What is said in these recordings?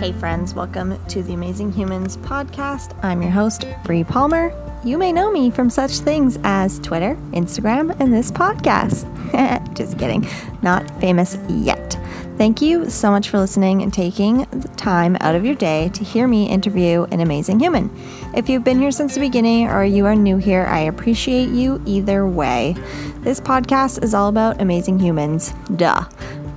Hey, friends, welcome to the Amazing Humans podcast. I'm your host, Bree Palmer. You may know me from such things as Twitter, Instagram, and this podcast. Just kidding, not famous yet. Thank you so much for listening and taking the time out of your day to hear me interview an amazing human. If you've been here since the beginning or you are new here, I appreciate you either way. This podcast is all about amazing humans. Duh.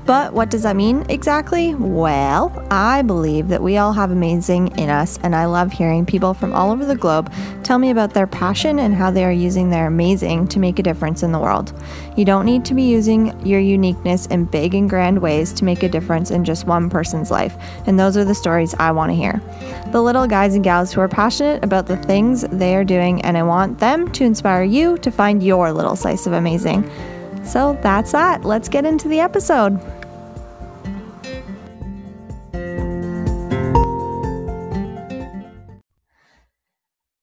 But what does that mean exactly? Well, I believe that we all have amazing in us, and I love hearing people from all over the globe tell me about their passion and how they are using their amazing to make a difference in the world. You don't need to be using your uniqueness in big and grand ways to make a difference in just one person's life, and those are the stories I want to hear. The little guys and gals who are passionate about the things they are doing, and I want them to inspire you to find your little slice of amazing. So that's that. Let's get into the episode.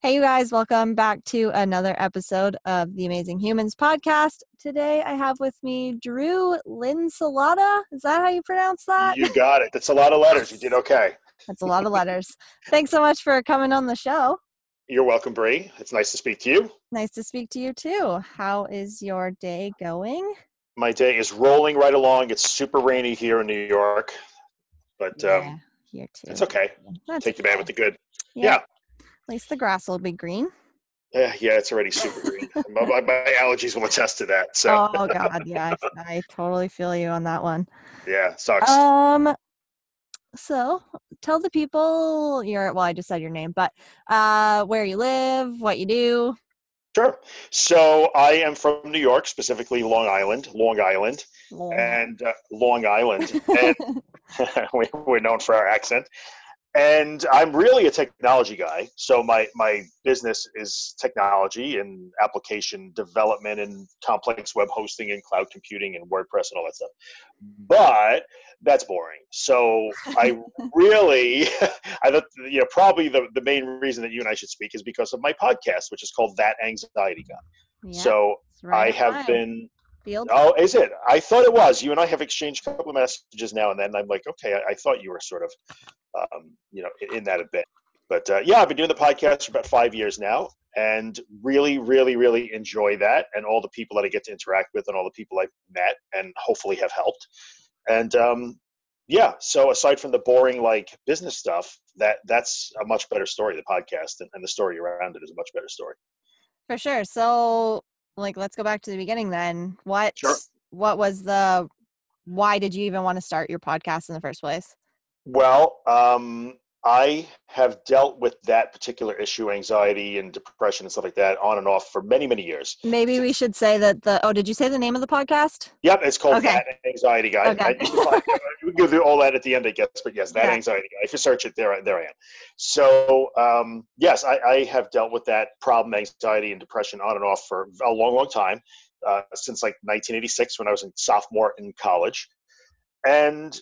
Hey, you guys, welcome back to another episode of the Amazing Humans podcast. Today I have with me Drew Linsalata. Is that how you pronounce that? You got it. That's a lot of letters. You did okay. That's a lot of letters. Thanks so much for coming on the show. You're welcome, Bree. It's nice to speak to you. Nice to speak to you too. How is your day going? My day is rolling right along. It's super rainy here in New York, but Yeah, um, here too. it's okay. That's Take the bad with the good. Yeah. Yeah. At least the grass will be green. Yeah, yeah, it's already super green. my, my- my allergies will attest to that. So Oh God, yeah, I, I totally feel you on that one. yeah, sucks. Um, so tell the people your well, I just said your name, but uh, where you live, what you do. sure. So I am from New York, specifically Long Island, Long Island, Lol. and uh, Long Island, and we, we're known for our accent. And i'm really a technology guy. So my my business is technology and application development and complex web hosting and cloud computing and wordpress and all that stuff. But that's boring. So i really i thought you know probably the, the main reason that you and i should speak is because of my podcast which is called that anxiety guy. Yeah, so right i have been field. Oh, is it? I thought it was. You and I have exchanged a couple of messages now and then. I'm like, okay, I, I thought you were sort of, um, you know, in, in that a bit. But uh, yeah, I've been doing the podcast for about five years now, and really, really, really enjoy that, and all the people that I get to interact with, and all the people I've met, and hopefully have helped. And um, yeah, so aside from the boring like business stuff, that that's a much better story. The podcast and, and the story around it is a much better story. For sure. So, like, let's go back to the beginning then. What Sure. what was the why did you even want to start your podcast in the first place? Well, um, I have dealt with that particular issue, anxiety and depression and stuff like that, on and off for many, many years. Maybe we should say that the oh, did you say the name of the podcast? Yep, it's called Okay. That Anxiety Guy. Okay. I need to find, we can go through all that at the end, I guess. But yes, That Yeah. Anxiety Guy. If you search it, there, I- there I am. So um, yes, I, I have dealt with that problem, anxiety and depression, on and off for a long, long time, uh, since like 1986 when I was in sophomore in college, and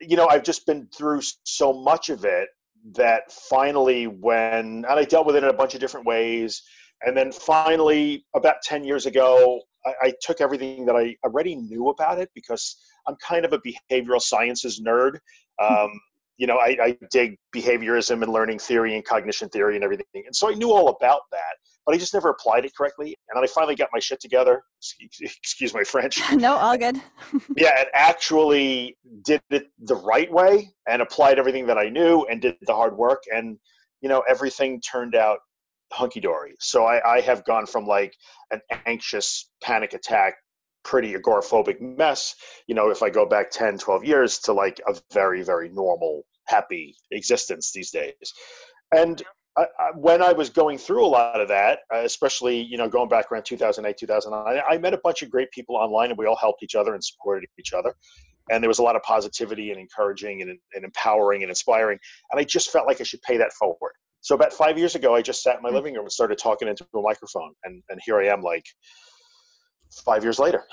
you know I've just been through so much of it that finally when and I dealt with it in a bunch of different ways. And then finally about 10 years ago I, I took everything that I already knew about it because I'm kind of a behavioral sciences nerd. Um, you know I, I dig behaviorism and learning theory and cognition theory and everything. And so I knew all about that but I just never applied it correctly. And then I finally got my shit together. Excuse my French. No, all good. yeah, and actually did it the right way and applied everything that I knew and did the hard work. And you know everything turned out hunky dory. So I, I have gone from like an anxious panic attack, pretty agoraphobic mess, you know, if I go back 10, 12 years to like a very, very normal, happy existence these days. And I, I, when I was going through a lot of that, uh, especially you know going back around 2008, 2009, I met a bunch of great people online, and we all helped each other and supported each other. And there was a lot of positivity and encouraging and, and empowering and inspiring. And I just felt like I should pay that forward. So about five years ago, I just sat in my living room and started talking into a microphone, and and here I am, like five years later.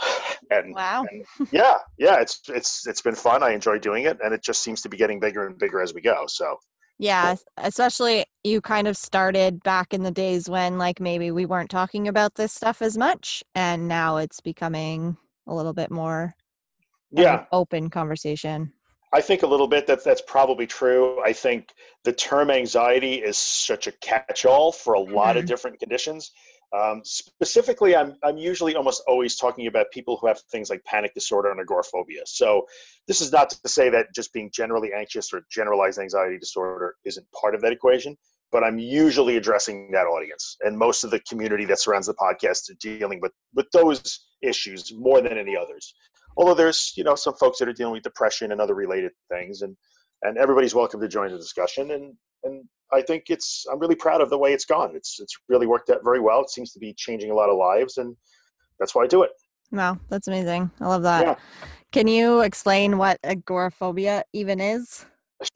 And Wow. and yeah, yeah, it's it's it's been fun. I enjoy doing it, and it just seems to be getting bigger and bigger as we go. So Yeah, es- especially you kind of started back in the days when like maybe we weren't talking about this stuff as much and now it's becoming a little bit more of yeah, open conversation. I think a little bit that that's probably true. I think the term anxiety is such a catch-all for a lot of Mhm. different conditions. Um, specifically, I'm I'm usually almost always talking about people who have things like panic disorder and agoraphobia. So this is not to say that just being generally anxious or generalized anxiety disorder isn't part of that equation, but I'm usually addressing that audience, and most of the community that surrounds the podcast are dealing with with those issues more than any others. Although there's you know some folks that are dealing with depression and other related things and and everybody's welcome to join the discussion. And and i think it's i'm really proud of the way it's gone it's it's really worked out very well it seems to be changing a lot of lives and that's why i do it Wow, that's amazing. I love that. Yeah. Can you explain what agoraphobia even is?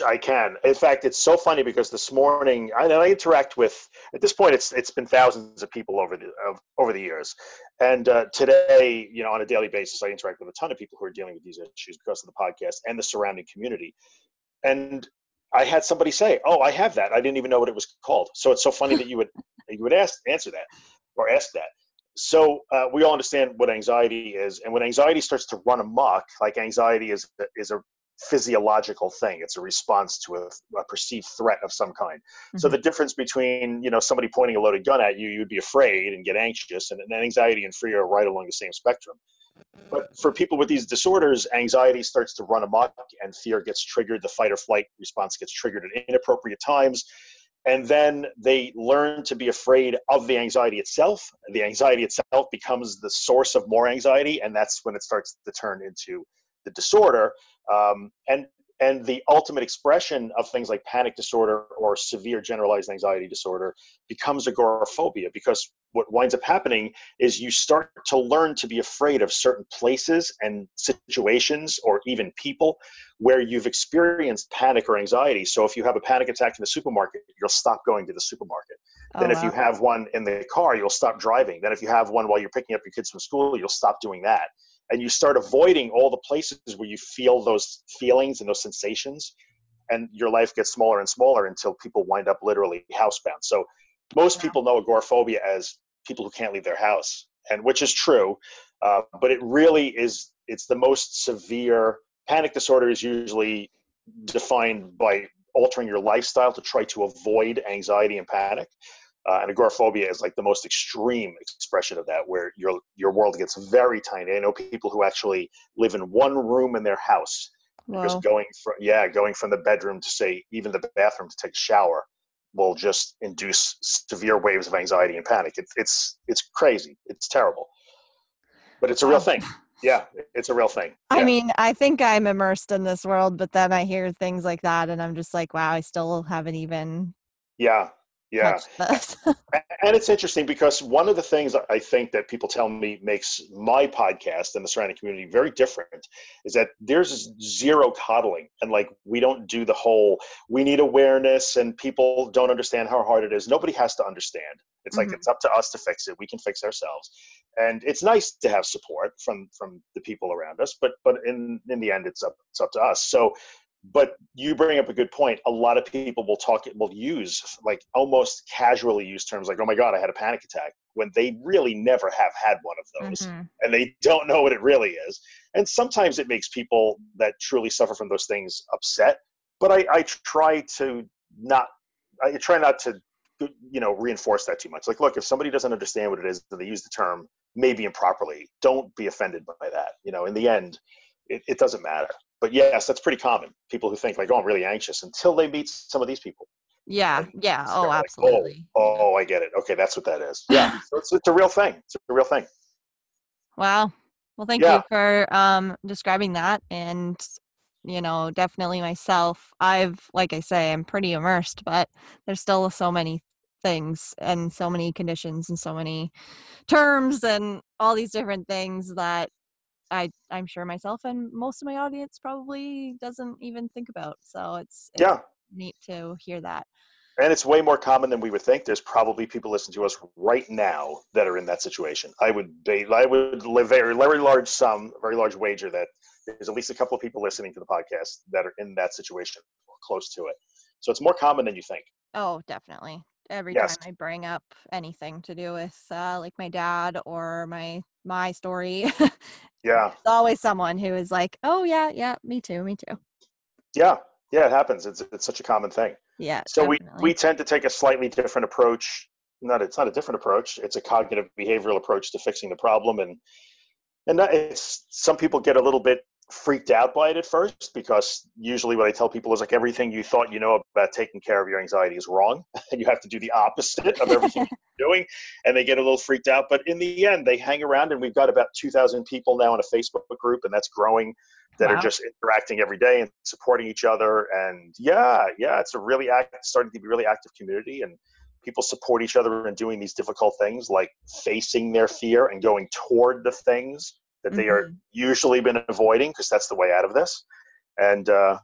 I can. In fact, it's so funny because this morning, I, and I interact with. At this point, it's it's been thousands of people over the of, over the years, and uh, today, you know, on a daily basis, I interact with a ton of people who are dealing with these issues because of the podcast and the surrounding community. And I had somebody say, "Oh, I have that. I didn't even know what it was called." So it's so funny that you would you would ask answer that or ask that. So uh, we all understand what anxiety is, and when anxiety starts to run amok, like anxiety is is a physiological thing. It's a response to a, a perceived threat of some kind. So Mhm. the difference between you know somebody pointing a loaded gun at you, you'd be afraid and get anxious, and, and anxiety and fear are right along the same spectrum. But for people with these disorders, anxiety starts to run amok, and fear gets triggered. The fight or flight response gets triggered at inappropriate times, and then they learn to be afraid of the anxiety itself. The anxiety itself becomes the source of more anxiety, and that's when it starts to turn into the disorder. Um, and and the ultimate expression of things like panic disorder or severe generalized anxiety disorder becomes agoraphobia because what winds up happening is you start to learn to be afraid of certain places and situations or even people where you've experienced panic or anxiety. So if you have a panic attack in the supermarket you'll stop going to the supermarket. Oh, then if you have one in the car you'll stop driving. Then if you have one while you're picking up your kids from school you'll stop doing that and you start avoiding all the places where you feel those feelings and those sensations and your life gets smaller and smaller until people wind up literally housebound so most Wow. people know agoraphobia as people who can't leave their house and which is true uh, but it really is it's the most severe panic disorder is usually defined by altering your lifestyle to try to avoid anxiety and panic uh, and agoraphobia is like the most extreme expression of that, where your your world gets very tiny. I know people who actually live in one room in their house because Whoa. going from yeah, going from the bedroom to say even the bathroom to take a shower will just induce severe waves of anxiety and panic. It's it's it's crazy. It's terrible, but it's a real thing. Yeah, it's a real thing. I mean, I think I'm immersed in this world, but then I hear things like that and I'm just like, wow, I still haven't even yeah, yeah. touched this. A- And it's interesting because one of the things I think that people tell me makes my podcast and the surrounding community very different is that there's zero coddling. And like, we don't do the whole, we need awareness and people don't understand how hard it is. Nobody has to understand. It's like, Mhm. it's up to us to fix it. We can fix ourselves. And it's nice to have support from, from the people around us, but, but in, in the end, it's up, it's up to us. So but you bring up a good point. A lot of people will talk will use like almost casually use terms like oh my god i had a panic attack when they really never have had one of those Mhm. and they don't know what it really is. And sometimes it makes people that truly suffer from those things upset but i, I try to not i try not to you know reinforce that too much. Like look if somebody doesn't understand what it is and they use the term maybe improperly don't be offended by that. You know in the end it, it doesn't matter but yes, that's pretty common. People who think like, "Oh, I'm really anxious," until they meet some of these people. Yeah, yeah. Oh, like, absolutely. Oh, oh, I get it. Okay, that's what that is. Yeah, so it's, it's a real thing. It's a real thing. Wow. Well, thank Yeah. you for um, describing that. And, you know, definitely myself, I've, like I say, I'm pretty immersed, but there's still so many things and so many conditions and so many terms and all these different things that I, I'm sure myself and most of my audience probably doesn't even think about. So it's, it's Yeah, neat to hear that. and it's way more common than we would think. There's probably people listening to us right now that are in that situation. I would be, I would live very, very large sum, very large wager that there's at least a couple of people listening to the podcast that are in that situation or close to it. So it's more common than you think. Oh, definitely. Every Yes. time I bring up anything to do with uh, like my dad or my my story, Yeah. there's always someone who is like, "Oh yeah, yeah, me too, me too." Yeah, yeah, it happens. It's it's such a common thing. Yeah. So definitely. we we tend to take a slightly different approach. Not it's not a different approach. It's a cognitive behavioral approach to fixing the problem, and and that it's some people get a little bit freaked out by it at first because usually what I tell people is like everything you thought you know about taking care of your anxiety is wrong, and you have to do the opposite of everything you're doing, and they get a little freaked out. But in the end, they hang around, and we've got about two thousand people now in a Facebook group, and that's growing that Wow. are just interacting every day and supporting each other. And yeah, yeah, it's a really act, starting to be really active community, and people support each other in doing these difficult things, like facing their fear and going toward the things that they are Mhm. usually been avoiding, because that's the way out of this. And uh,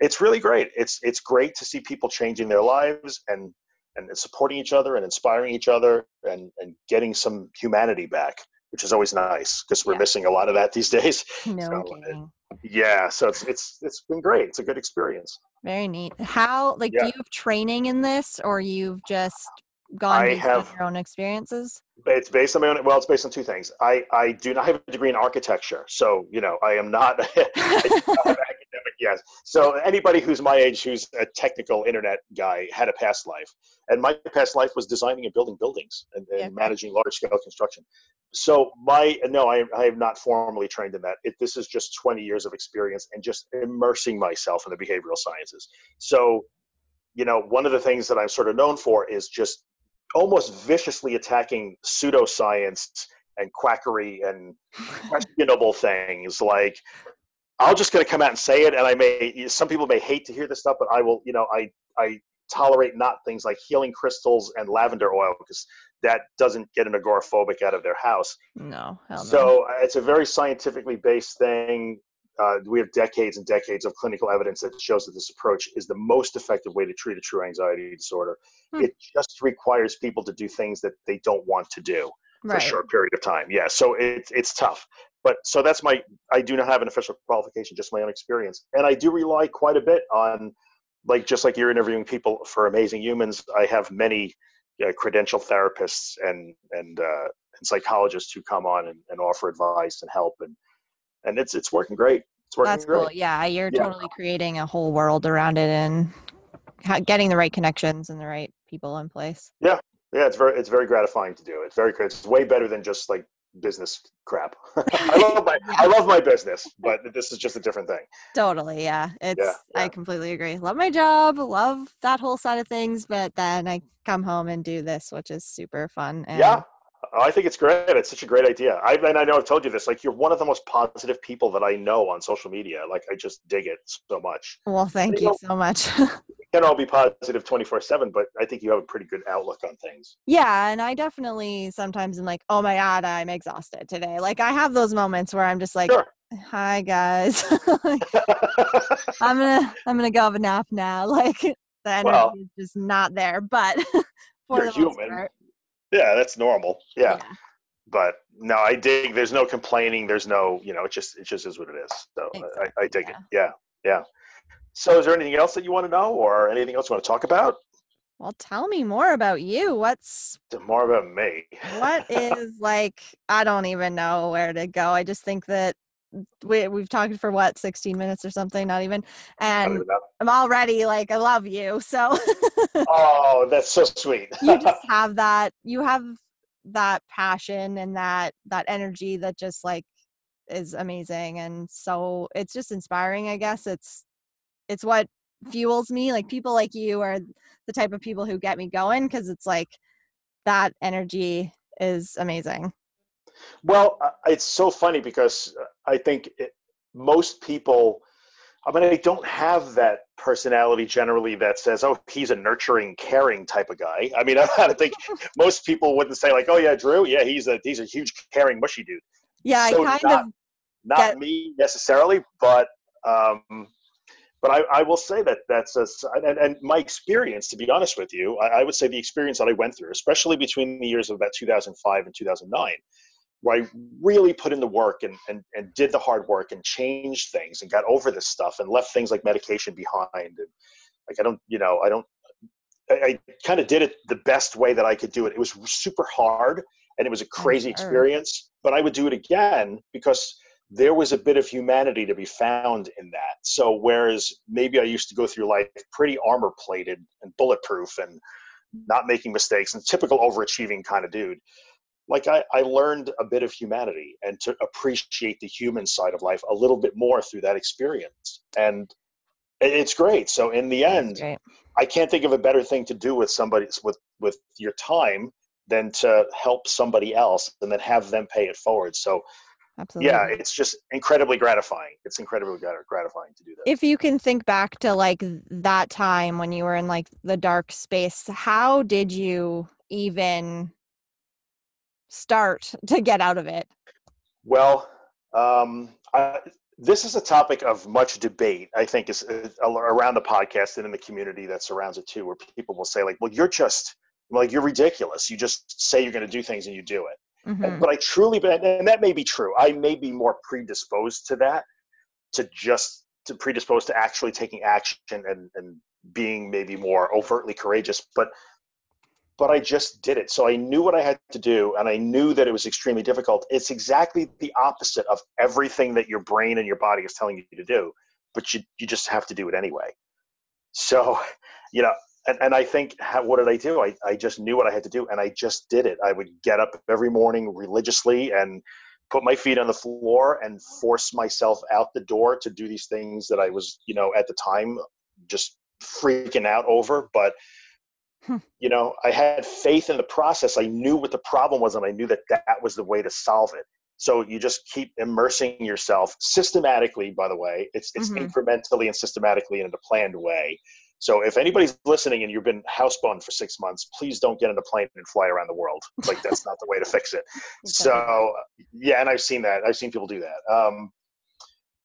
it's really great. It's it's great to see people changing their lives and and supporting each other and inspiring each other and and getting some humanity back, which is always nice because we're Yeah. missing a lot of that these days. no so, uh, kidding. Yeah, so it's it's it's been great. It's a good experience. Very neat. How like Yeah. do you have training in this or you've just gone I have- your own experiences? It's based on my own. Well, it's based on two things. I I do not have a degree in architecture, so you know I am not. I do not have academic. Yes. So anybody who's my age, who's a technical internet guy, had a past life, and my past life was designing and building buildings and, and Yeah. managing large scale construction. So my no, I I have not formally trained in that. It, this is just 20 years of experience and just immersing myself in the behavioral sciences. So, you know, one of the things that I'm sort of known for is just almost viciously attacking pseudoscience and quackery and questionable things like i'm just going to come out and say it and i may some people may hate to hear this stuff but i will you know i i tolerate not things like healing crystals and lavender oil because that doesn't get an agoraphobic out of their house no. Hell no. so uh, it's a very scientifically based thing. Uh, we have decades and decades of clinical evidence that shows that this approach is the most effective way to treat a true anxiety disorder. Hmm. It just requires people to do things that they don't want to do for right. a short period of time. Yeah, so it's it's tough. But so that's my. I do not have an official qualification, just my own experience, and I do rely quite a bit on, like just like you're interviewing people for Amazing Humans. I have many uh, credential therapists and and uh, and psychologists who come on and, and offer advice and help and and it's it's working great. It's working That's great. cool. Yeah, you're Yeah. totally creating a whole world around it and getting the right connections and the right people in place. Yeah, yeah, it's very it's very gratifying to do. It's very. It's way better than just like business crap. I love my I love my business, but this is just a different thing. Totally. Yeah. It's, yeah. I completely agree. Love my job, love that whole side of things, but then I come home and do this, which is super fun. And Yeah. I think it's great. It's such a great idea. I and I know I've told you this. Like you're one of the most positive people that I know on social media. Like I just dig it so much. Well, thank you you so much. Can all be positive 24 seven, but I think you have a pretty good outlook on things. yeah. And I definitely sometimes am like, oh my God, I'm exhausted today. Like I have those moments where I'm just like, Sure. hi guys. Like, I'm gonna I'm gonna go have a nap now. Like the energy Well, is just not there. But for you're the human. part, yeah, that's normal. Yeah. yeah. but no, I dig. There's no complaining. There's no, you know, it just it just is what it is. So Exactly, I, I dig it. Yeah, yeah. So is there anything else that you want to know, or anything else you want to talk about? Well, tell me more about you. What's More about me. what is like I don't even know where to go. I just think that we we've talked for what 16 minutes or something, not even. And even. I'm already like I love you. So Oh, that's so sweet. you just have that you have that passion and that that energy that just like is amazing and so it's just inspiring i guess it's it's what fuels me like people like you are the type of people who get me going because it's like that energy is amazing Well, it's so funny because uh, I think it, most people, I mean, I don't have that personality generally that says, oh, he's a nurturing, caring type of guy. I mean, I don't think most people wouldn't say like, oh yeah, Drew, yeah, he's a he's a huge, caring, mushy dude. yeah So i kind not- of Not Get- me necessarily, but um, but I, I will say that that's a, and, and my experience, to be honest with you, I, I would say the experience that I went through, especially between the years of about 2005 and 2009, where I really put in the work and, and, and did the hard work and changed things and got over this stuff and left things like medication behind. And like, I don't, you know, I don't, I, I kind of did it the best way that I could do it. It was super hard and it was a oh, crazy experience, but I would do it again because there was a bit of humanity to be found in that. So whereas maybe I used to go through life pretty armor plated and bulletproof and not making mistakes and typical overachieving kind of dude, like I, I learned a bit of humanity and to appreciate the human side of life a little bit more through that experience. And it's great. So in the end, I can't think of a better thing to do with somebody with with your time than to help somebody else and then have them pay it forward. So Absolutely. yeah, it's just incredibly gratifying. It's incredibly gratifying to do that. If you can think back to like that time when you were in like the dark space, how did you even start to get out of it? Well, um, I, this is a topic of much debate. I think is around the podcast and in the community that surrounds it too, where people will say like, "Well, you're just like you're ridiculous. You just say you're going to do things and you do it." Mm-hmm. But I truly, and that may be true. I may be more predisposed to that, to just to predisposed to actually taking action and and being maybe more overtly courageous. But but I just did it. So I knew what I had to do and I knew that it was extremely difficult. It's exactly the opposite of everything that your brain and your body is telling you to do, but you, you just have to do it anyway. So, you know, and, and I think, how, what did I do? I, I just knew what I had to do and I just did it. I would get up every morning religiously and put my feet on the floor and force myself out the door to do these things that I was, you know, at the time just freaking out over. But Hmm. You know, I had faith in the process. I knew what the problem was, and I knew that that was the way to solve it. So you just keep immersing yourself systematically. By the way, it's it's mm-hmm. incrementally and systematically in a planned way. So if anybody's listening and you've been housebound for six months, please don't get in a plane and fly around the world. Like that's not the way to fix it. So yeah, and I've seen that. I've seen people do that. Um,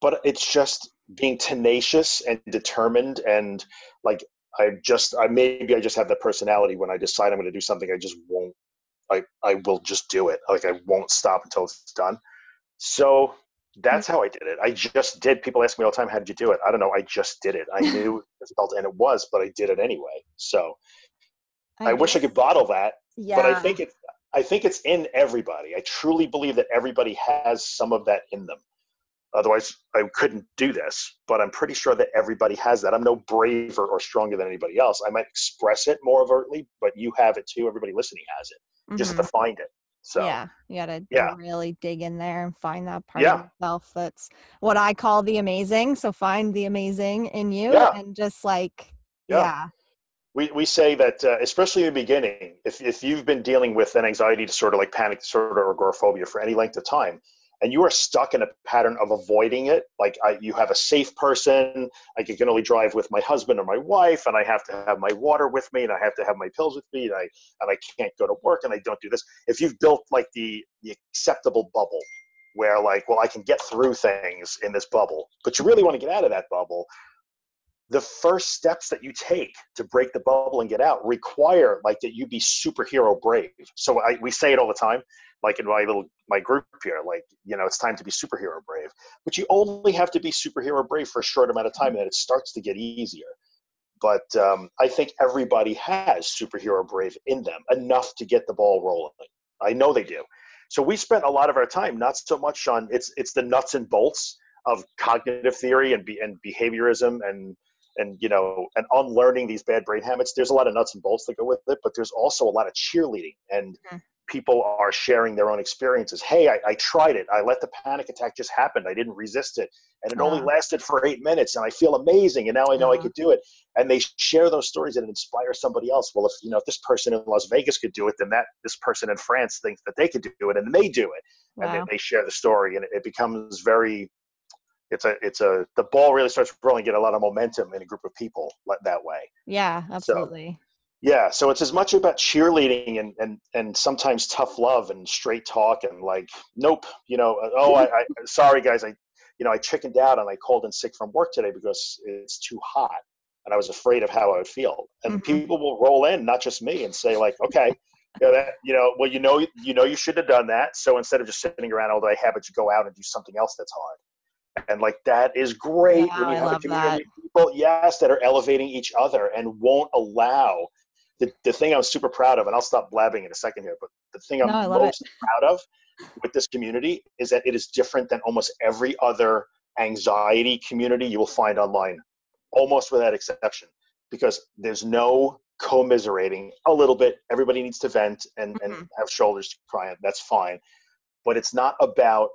but it's just being tenacious and determined and like I just I maybe I just have that personality when I decide I'm going to do something I just won't I I will just do it like I won't stop until it's done. So that's how I did it. I just did. People ask me all the time, "How did you do it?" I don't know. I just did it. I knew it was difficult, and it was, but I did it anyway. So I, I wish I could bottle that, yeah. but I think it. I think it's in everybody. I truly believe that everybody has some of that in them. Otherwise, I couldn't do this. But I'm pretty sure that everybody has that. I'm no braver or stronger than anybody else. I might express it more overtly, but you have it too. Everybody listening has it. Mm-hmm. Just to find it. So yeah, you got to yeah. really dig in there and find that part yeah. of yourself. That's what I call the amazing. So find the amazing in you yeah. and just like yeah. yeah. We, we say that uh, especially in the beginning, if, if you've been dealing with an anxiety disorder like panic disorder or agoraphobia for any length of time, and you are stuck in a pattern of avoiding it. Like I, you have a safe person i can only drive with my husband or my wife and i have to have my water with me and i have to have my pills with me and i and i can't go to work and i don't do this. If you've built like the the acceptable bubble where like well i can get through things in this bubble but you really want to get out of that bubble the first steps that you take to break the bubble and get out require like that you be superhero brave. So I, we say it all the time like in my little my group here like you know it's time to be superhero brave but you only have to be superhero brave for a short amount of time and then it starts to get easier. But um, i think everybody has superhero brave in them enough to get the ball rolling. I know they do. So we spent a lot of our time not so much on it's it's the nuts and bolts of cognitive theory and, be, and behaviorism and and you know and unlearning these bad brain habits. There's a lot of nuts and bolts that go with it but there's also a lot of cheerleading and mm-hmm people are sharing their own experiences. Hey, I, I, tried it. I let the panic attack just happen. I didn't resist it. And it only lasted for eight minutes and I feel amazing. And now I know I could do it. And they share those stories and it inspires somebody else. Well, if you know, if this person in Las Vegas could do it, then that this person in France thinks that they could do it and they do it. Wow. And then they share the story and it, it becomes very it's a it's a the ball really starts rolling, get a lot of momentum in a group of people that way. Yeah, absolutely. So, yeah, so it's as much about cheerleading and, and, and sometimes tough love and straight talk and like, nope, you know, uh, oh, I, I sorry guys, I, you know, I chickened out and I called in sick from work today because it's too hot and I was afraid of how I would feel. And mm-hmm. people will roll in, not just me, and say like, okay, you know, that, you know, well, you know, you know, you should have done that. So instead of just sitting around all day, have it you go out and do something else that's hard. And like that is great yeah, when you I have a community of people, yes, that are elevating each other and won't allow the, the thing I'm super proud of, and I'll stop blabbing in a second here, but the thing I'm no, most proud of with this community is that it is different than almost every other anxiety community you will find online, almost without exception, because there's no commiserating a little bit. Everybody needs to vent and, mm-hmm. and have shoulders to cry on. That's fine. But it's not about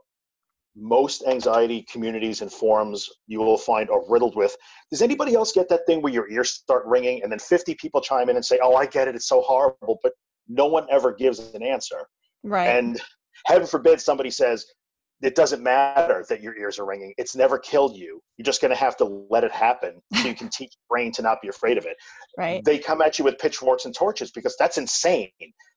most anxiety communities and forums you will find are riddled with. Does anybody else get that thing where your ears start ringing and then 50 people chime in and say, Oh, I get it, it's so horrible, but no one ever gives an answer. Right. And heaven forbid somebody says, it doesn't matter that your ears are ringing. It's never killed you. You're just going to have to let it happen so you can teach your brain to not be afraid of it. Right. They come at you with pitchforks and torches because that's insane.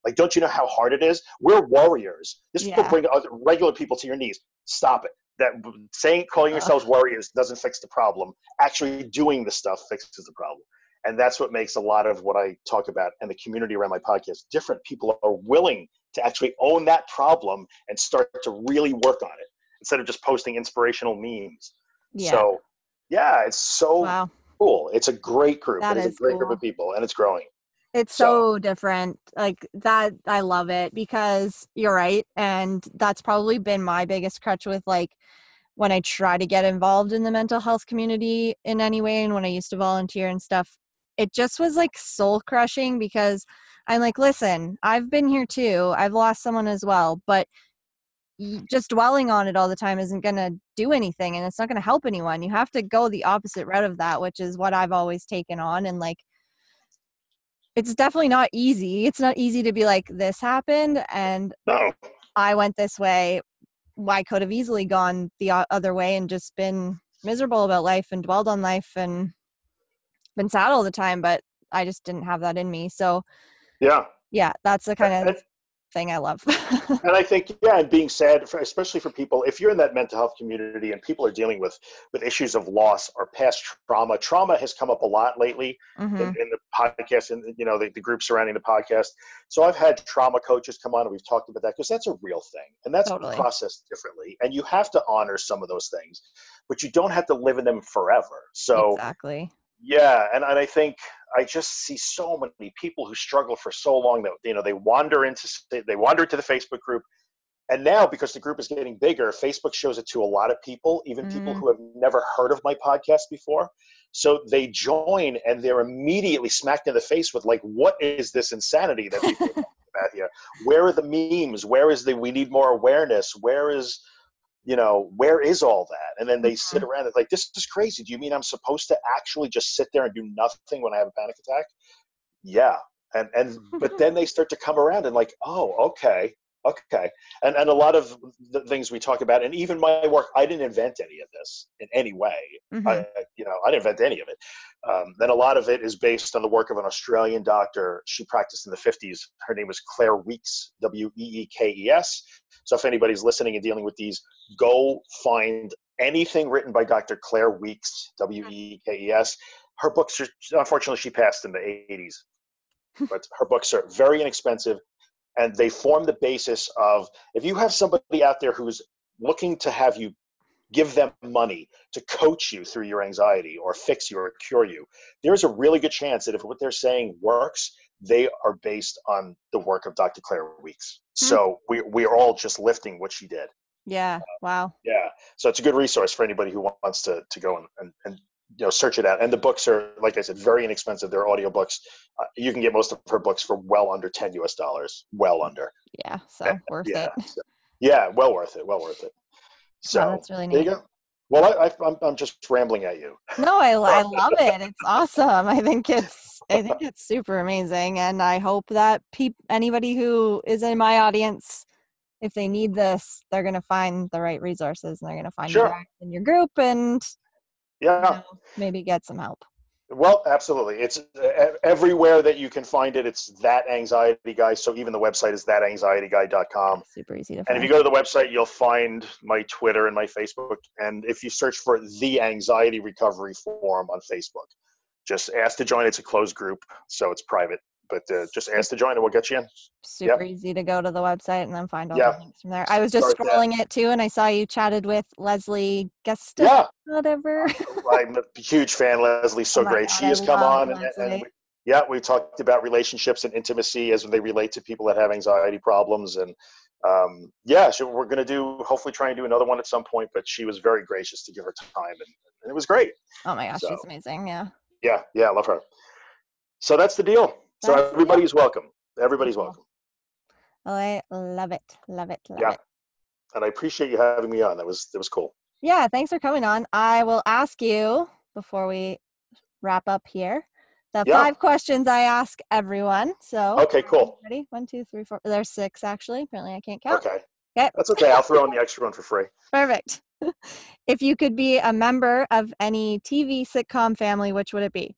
Like, don't you know how hard it is? We're warriors. This yeah. will bring other, regular people to your knees. Stop it. That saying, calling yourselves warriors doesn't fix the problem. Actually, doing the stuff fixes the problem. And that's what makes a lot of what I talk about and the community around my podcast different. People are willing to actually own that problem and start to really work on it instead of just posting inspirational memes. Yeah. So, yeah, it's so wow. cool. It's a great group. That it is, is a great cool. group of people, and it's growing. It's so, so different. Like that, I love it because you're right. And that's probably been my biggest crutch with like when I try to get involved in the mental health community in any way and when I used to volunteer and stuff. It just was like soul crushing because I'm like, listen, I've been here too. I've lost someone as well, but just dwelling on it all the time isn't going to do anything and it's not going to help anyone. You have to go the opposite route of that, which is what I've always taken on. And like, it's definitely not easy. It's not easy to be like, this happened and no. I went this way. I could have easily gone the other way and just been miserable about life and dwelled on life and been sad all the time, but I just didn't have that in me. So, yeah. Yeah, that's the kind of thing I love. and I think, yeah, and being sad, for, especially for people, if you're in that mental health community and people are dealing with with issues of loss or past trauma, trauma has come up a lot lately mm-hmm. in, in, the podcast and you know the, the group surrounding the podcast. So I've had trauma coaches come on and we've talked about that because that's a real thing and that's totally. processed differently. And you have to honor some of those things, but you don't have to live in them forever. So exactly. Yeah, and, and I think I just see so many people who struggle for so long that you know they wander into they wander into the Facebook group, and now because the group is getting bigger, Facebook shows it to a lot of people, even mm. people who have never heard of my podcast before. So they join and they're immediately smacked in the face with like, "What is this insanity that people are talking about here? Where are the memes? Where is the we need more awareness? Where is you know, where is all that? And then they mm-hmm. sit around and like, this is crazy. Do you mean I'm supposed to actually just sit there and do nothing when I have a panic attack? Yeah. And and but then they start to come around and like, oh, okay, okay. And and a lot of the things we talk about, and even my work, I didn't invent any of this in any way. Mm-hmm. I, you know, I didn't invent any of it. Um, then a lot of it is based on the work of an Australian doctor. She practiced in the 50s. Her name was Claire Weekes W E E K E S. So if anybody's listening and dealing with these, go find anything written by Dr. Claire Weekes W E E K E S. Her books are, unfortunately, she passed in the 80s, but her books are very inexpensive and they form the basis of if you have somebody out there who's looking to have you give them money to coach you through your anxiety or fix you or cure you there's a really good chance that if what they're saying works they are based on the work of dr claire Weekes. Mm-hmm. so we, we are all just lifting what she did. Yeah. Wow. Yeah. So it's a good resource for anybody who wants to to go and, and, and you know search it out. And the books are like i said very inexpensive. They're audio books uh, you can get most of her books for well under 10 us dollars. Well under. Yeah so worth yeah, it. so, yeah well worth it well worth it. So that's really neat. there you go. well I, I, I'm, I'm just rambling at you. No I, I love it. It's awesome. I think it's i think it's super amazing. And i hope that pe- anybody who is in my audience if they need this they're going to find the right resources and they're going to find sure. in your group and yeah. You know, maybe get some help. Well absolutely. It's uh, everywhere that you can find it it's that anxiety guy. So even the website is thatanxietyguy.com super easy to find. and if you go to the website you'll find my twitter and my facebook. And if you search for the anxiety recovery forum on facebook just ask to join. It's a closed group so it's private but uh, just ask to join and we'll get you in. Super yep. easy to go to the website and then find all the links from there. I was just Start scrolling that. it too, and I saw you chatted with Leslie Guest. Yeah. Whatever. I'm a huge fan. Leslie's so oh great. God, she has come on, and, and we, yeah, we talked about relationships and intimacy as they relate to people that have anxiety problems, and um, yeah, so we're going to do hopefully try and do another one at some point. But she was very gracious to give her time, and, and it was great. Oh my gosh, So- she's amazing. Yeah. Yeah, yeah, I love her. So that's the deal. So That's the deal. everybody's welcome. Everybody's welcome, Oh, I love it. Love it. Love Yeah. it. and I appreciate you having me on. That was that was cool. Yeah, thanks for coming on. I will ask you before we wrap up here the Yeah. five questions I ask everyone. So, Okay, cool. ready? One, two, three, four. There's six actually. Apparently, I can't count. Okay, Okay. that's okay. I'll throw in the extra one for free. Perfect. if you could be a member of any TV sitcom family, which would it be?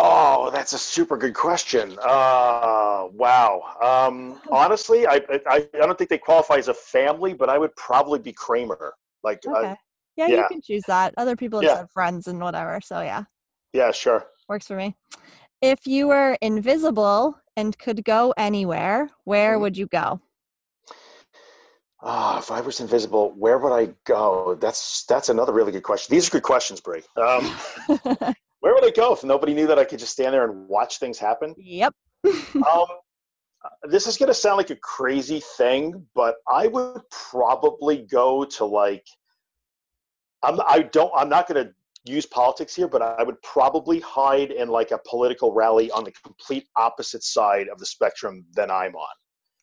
Oh, that's a super good question. Uh, wow. Um, honestly, I, I I don't think they qualify as a family, but I would probably be Kramer. Like, uh, Okay. yeah, you can choose that. Other people Yeah. have friends and whatever. So, yeah, yeah, sure. works for me. If you were invisible and could go anywhere, where Mhm. would you go? Oh, if I was invisible, where would I go? That's that's another really good question. These are good questions, Bree. Um, where would I go if nobody knew that I could just stand there and watch things happen? yep. um, this is going to sound like a crazy thing, but I would probably go to like. I'm. I don't. I'm not going to use politics here, but I would probably hide in like a political rally on the complete opposite side of the spectrum than I'm on.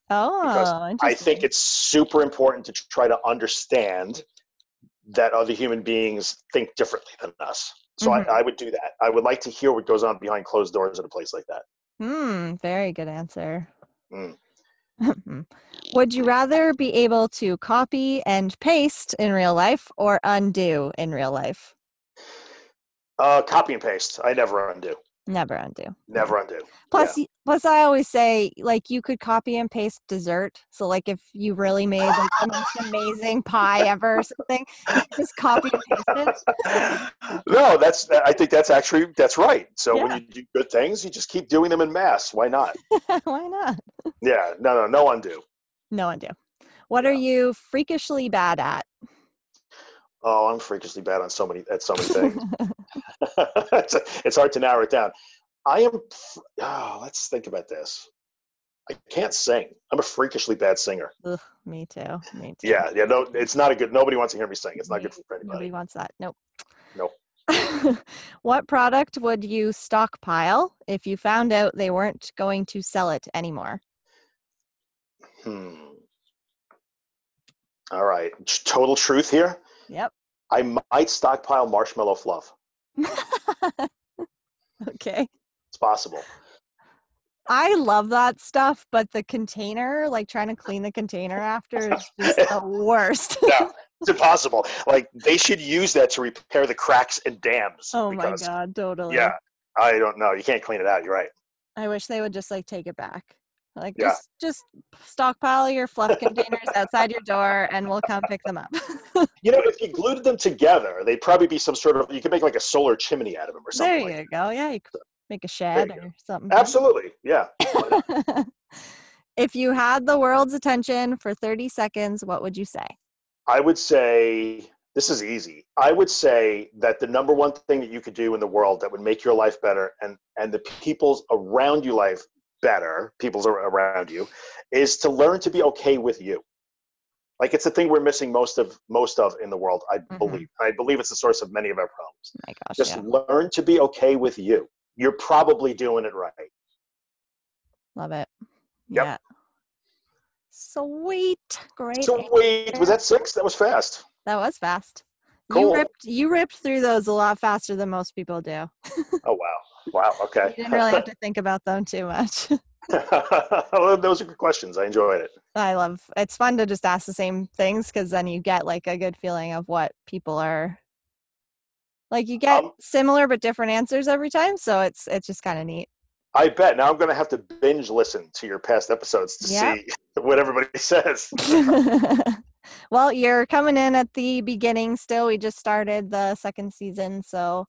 Oh, interesting. I think it's super important to try to understand that other human beings think differently than us. So Mhm. I, I would do that. I would like to hear what goes on behind closed doors at a place like that. Hmm, very good answer. Mm. Would you rather be able to copy and paste in real life or undo in real life? Uh, copy and paste. I never undo. Never undo. Never undo. Plus, y plus, I always say like you could copy and paste dessert. So like if you really made like the most amazing pie ever or something, just copy and paste it. no, that's. I think that's actually that's right. So Yeah. when you do good things, you just keep doing them in mass. Why not? Why not? Yeah. No. No. No undo. No undo. What are you freakishly bad at? Oh, I'm freakishly bad on so many at so many things. it's, it's hard to narrow it down. I am. Oh, let's think about this. I can't sing. I'm a freakishly bad singer. Ugh, me too. Me too. Yeah, yeah. No, it's not a good. Nobody wants to hear me sing. It's not good for anybody. Nobody wants that. Nope. Nope. what product would you stockpile if you found out they weren't going to sell it anymore? Hmm. All right. Total truth here. Yep. I might stockpile marshmallow fluff. okay. Possible. I love that stuff, but the container, like trying to clean the container after, is just the worst. Yeah, it's impossible. Like they should use that to repair the cracks and dams. oh my god, totally. Yeah. I don't know. You can't clean it out. You're right. I wish they would just like take it back. Like Yeah. just just stockpile your fluff containers outside your door and we'll come pick them up. You know, if you glued them together, they'd probably be some sort of. You could make like a solar chimney out of them or something. there you like go. Yeah, you could make a shed or something. Absolutely. Yeah. if you had the world's attention for 30 seconds, what would you say? I would say this is easy. I would say that the number one thing that you could do in the world that would make your life better and and the people's around you life better, people's around you, is to learn to be okay with you. Like it's the thing we're missing most of most of in the world. I Mhm. believe. I believe it's the source of many of our problems. My gosh, Just yeah, learn to be okay with you. You're probably doing it right. love it. Yep. Yeah. Sweet. Great. Sweet. was that six? That was fast. That was fast. You Cool. ripped you ripped through those a lot faster than most people do. Oh wow. Wow. Okay. You didn't really have to think about them too much. those are good questions. I enjoyed it. I love it's fun to just ask the same things because then you get like a good feeling of what people are like you get Um, similar but different answers every time. So it's it's just kind of neat. I bet. Now I'm going to have to binge listen to your past episodes to Yeah. see what everybody says. well, you're coming in at the beginning still. We just started the second season, so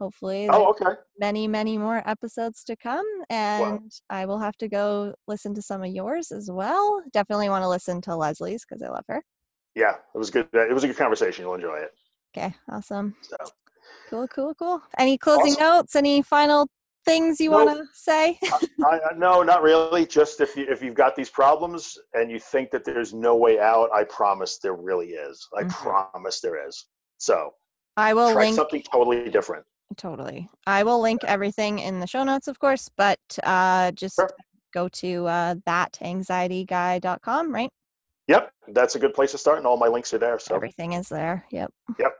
hopefully Oh, okay. many, many more episodes to come. And I will have to go listen to some of yours as well. Definitely want to listen to Leslie's because I love her. Yeah, it was good. It was a good conversation. You'll enjoy it. Okay, awesome. So, Cool, cool, cool. Any closing Awesome. notes? Any final things you want to say? I, I, no, not really. Just if you if you've got these problems and you think that there's no way out, I promise there really is. I Mhm. promise there is. So I will try link something totally different. totally. I will link everything in the show notes, of course, but uh, just Sure. go to uh, thatanxietyguy.com, right? Yep, that's a good place to start, and all my links are there. So Everything is there. Yep. Yep.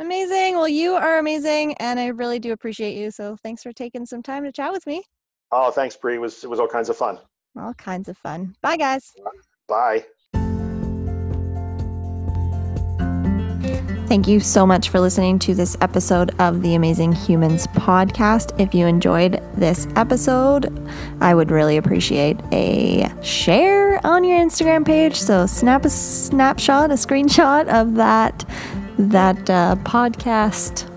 Amazing. Well, you are amazing, and I really do appreciate you. So thanks for taking some time to chat with me. oh, thanks, Bree. It was it was all kinds of fun. All kinds of fun. Bye, guys. Bye. Thank you so much for listening to this episode of the Amazing Humans podcast. If you enjoyed this episode, I would really appreciate a share on your Instagram page. So snap a snapshot, a screenshot of that that uh, podcast,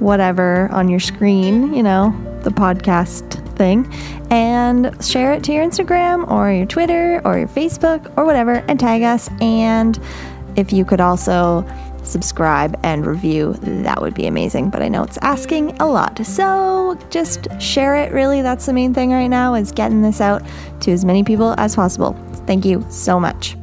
whatever on your screen. You know the podcast thing, and share it to your Instagram or your Twitter or your Facebook or whatever, and tag us. And if you could also subscribe and review, that would be amazing. But I know it's asking a lot. So just share it, really. That's the main thing right now is getting this out to as many people as possible. Thank you so much.